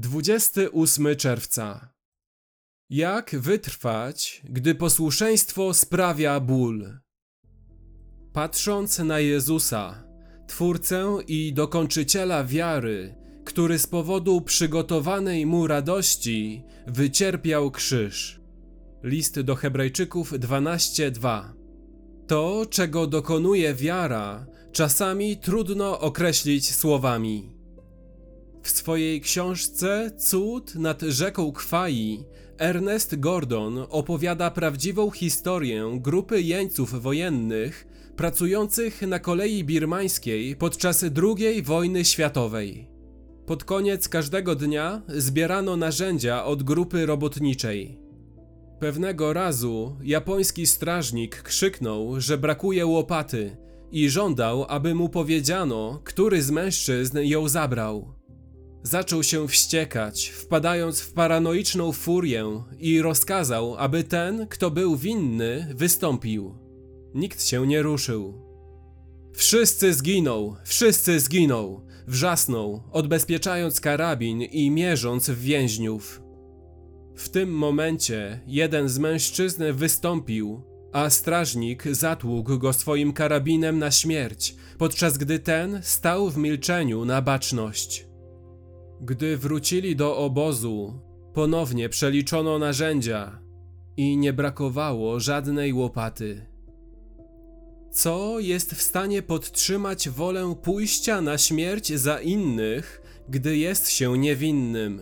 28 czerwca. Jak wytrwać, gdy posłuszeństwo sprawia ból? Patrząc na Jezusa, Twórcę i dokończyciela wiary, który z powodu przygotowanej mu radości wycierpiał krzyż. List do Hebrajczyków 12:2. To, czego dokonuje wiara, czasami trudno określić słowami. Swojej książce Cud nad rzeką Kwai Ernest Gordon opowiada prawdziwą historię grupy jeńców wojennych pracujących na kolei birmańskiej podczas II wojny światowej. Pod koniec każdego dnia zbierano narzędzia od grupy robotniczej. Pewnego razu japoński strażnik krzyknął, że brakuje łopaty i żądał, aby mu powiedziano, który z mężczyzn ją zabrał. Zaczął się wściekać, wpadając w paranoiczną furię i rozkazał, aby ten, kto był winny, wystąpił. Nikt się nie ruszył. Wszyscy zginą, wszyscy zginą! Wrzasnął, odbezpieczając karabin i mierząc w więźniów. W tym momencie jeden z mężczyzn wystąpił, a strażnik zatłukł go swoim karabinem na śmierć, podczas gdy ten stał w milczeniu na baczność. Gdy wrócili do obozu, ponownie przeliczono narzędzia i nie brakowało żadnej łopaty. Co jest w stanie podtrzymać wolę pójścia na śmierć za innych, gdy jest się niewinnym?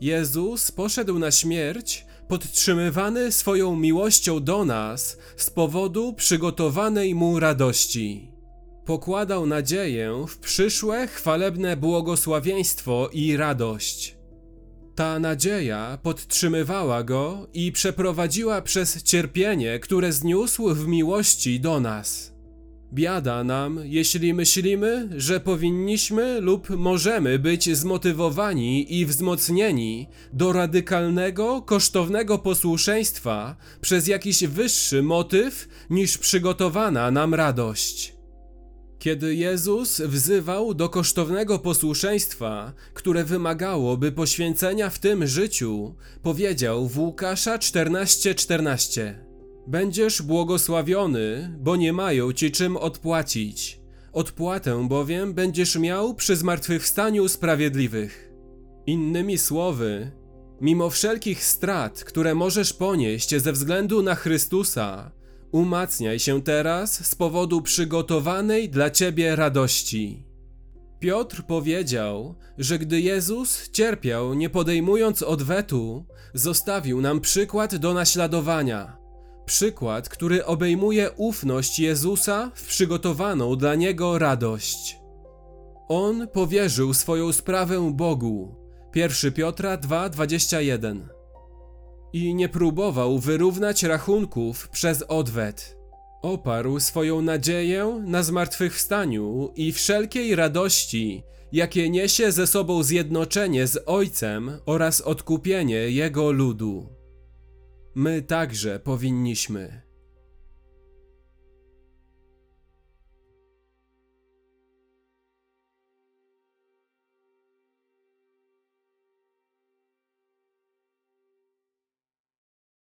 Jezus poszedł na śmierć, podtrzymywany swoją miłością do nas z powodu przygotowanej mu radości. Pokładał nadzieję w przyszłe chwalebne błogosławieństwo i radość. Ta nadzieja podtrzymywała go i przeprowadziła przez cierpienie, które zniósł w miłości do nas. Biada nam, jeśli myślimy, że powinniśmy lub możemy być zmotywowani i wzmocnieni do radykalnego, kosztownego posłuszeństwa przez jakiś wyższy motyw niż przygotowana nam radość. Kiedy Jezus wzywał do kosztownego posłuszeństwa, które wymagałoby poświęcenia w tym życiu, powiedział w Łukasza 14:14: 14, Będziesz błogosławiony, bo nie mają ci czym odpłacić. Odpłatę bowiem będziesz miał przy zmartwychwstaniu sprawiedliwych. Innymi słowy, mimo wszelkich strat, które możesz ponieść ze względu na Chrystusa, Umacniaj się teraz z powodu przygotowanej dla ciebie radości. Piotr powiedział, że gdy Jezus cierpiał, nie podejmując odwetu, zostawił nam przykład do naśladowania. Przykład, który obejmuje ufność Jezusa w przygotowaną dla niego radość. On powierzył swoją sprawę Bogu. 1 Piotra 2:21 i nie próbował wyrównać rachunków przez odwet. Oparł swoją nadzieję na zmartwychwstaniu i wszelkiej radości, jakie niesie ze sobą zjednoczenie z Ojcem oraz odkupienie Jego ludu. My także powinniśmy.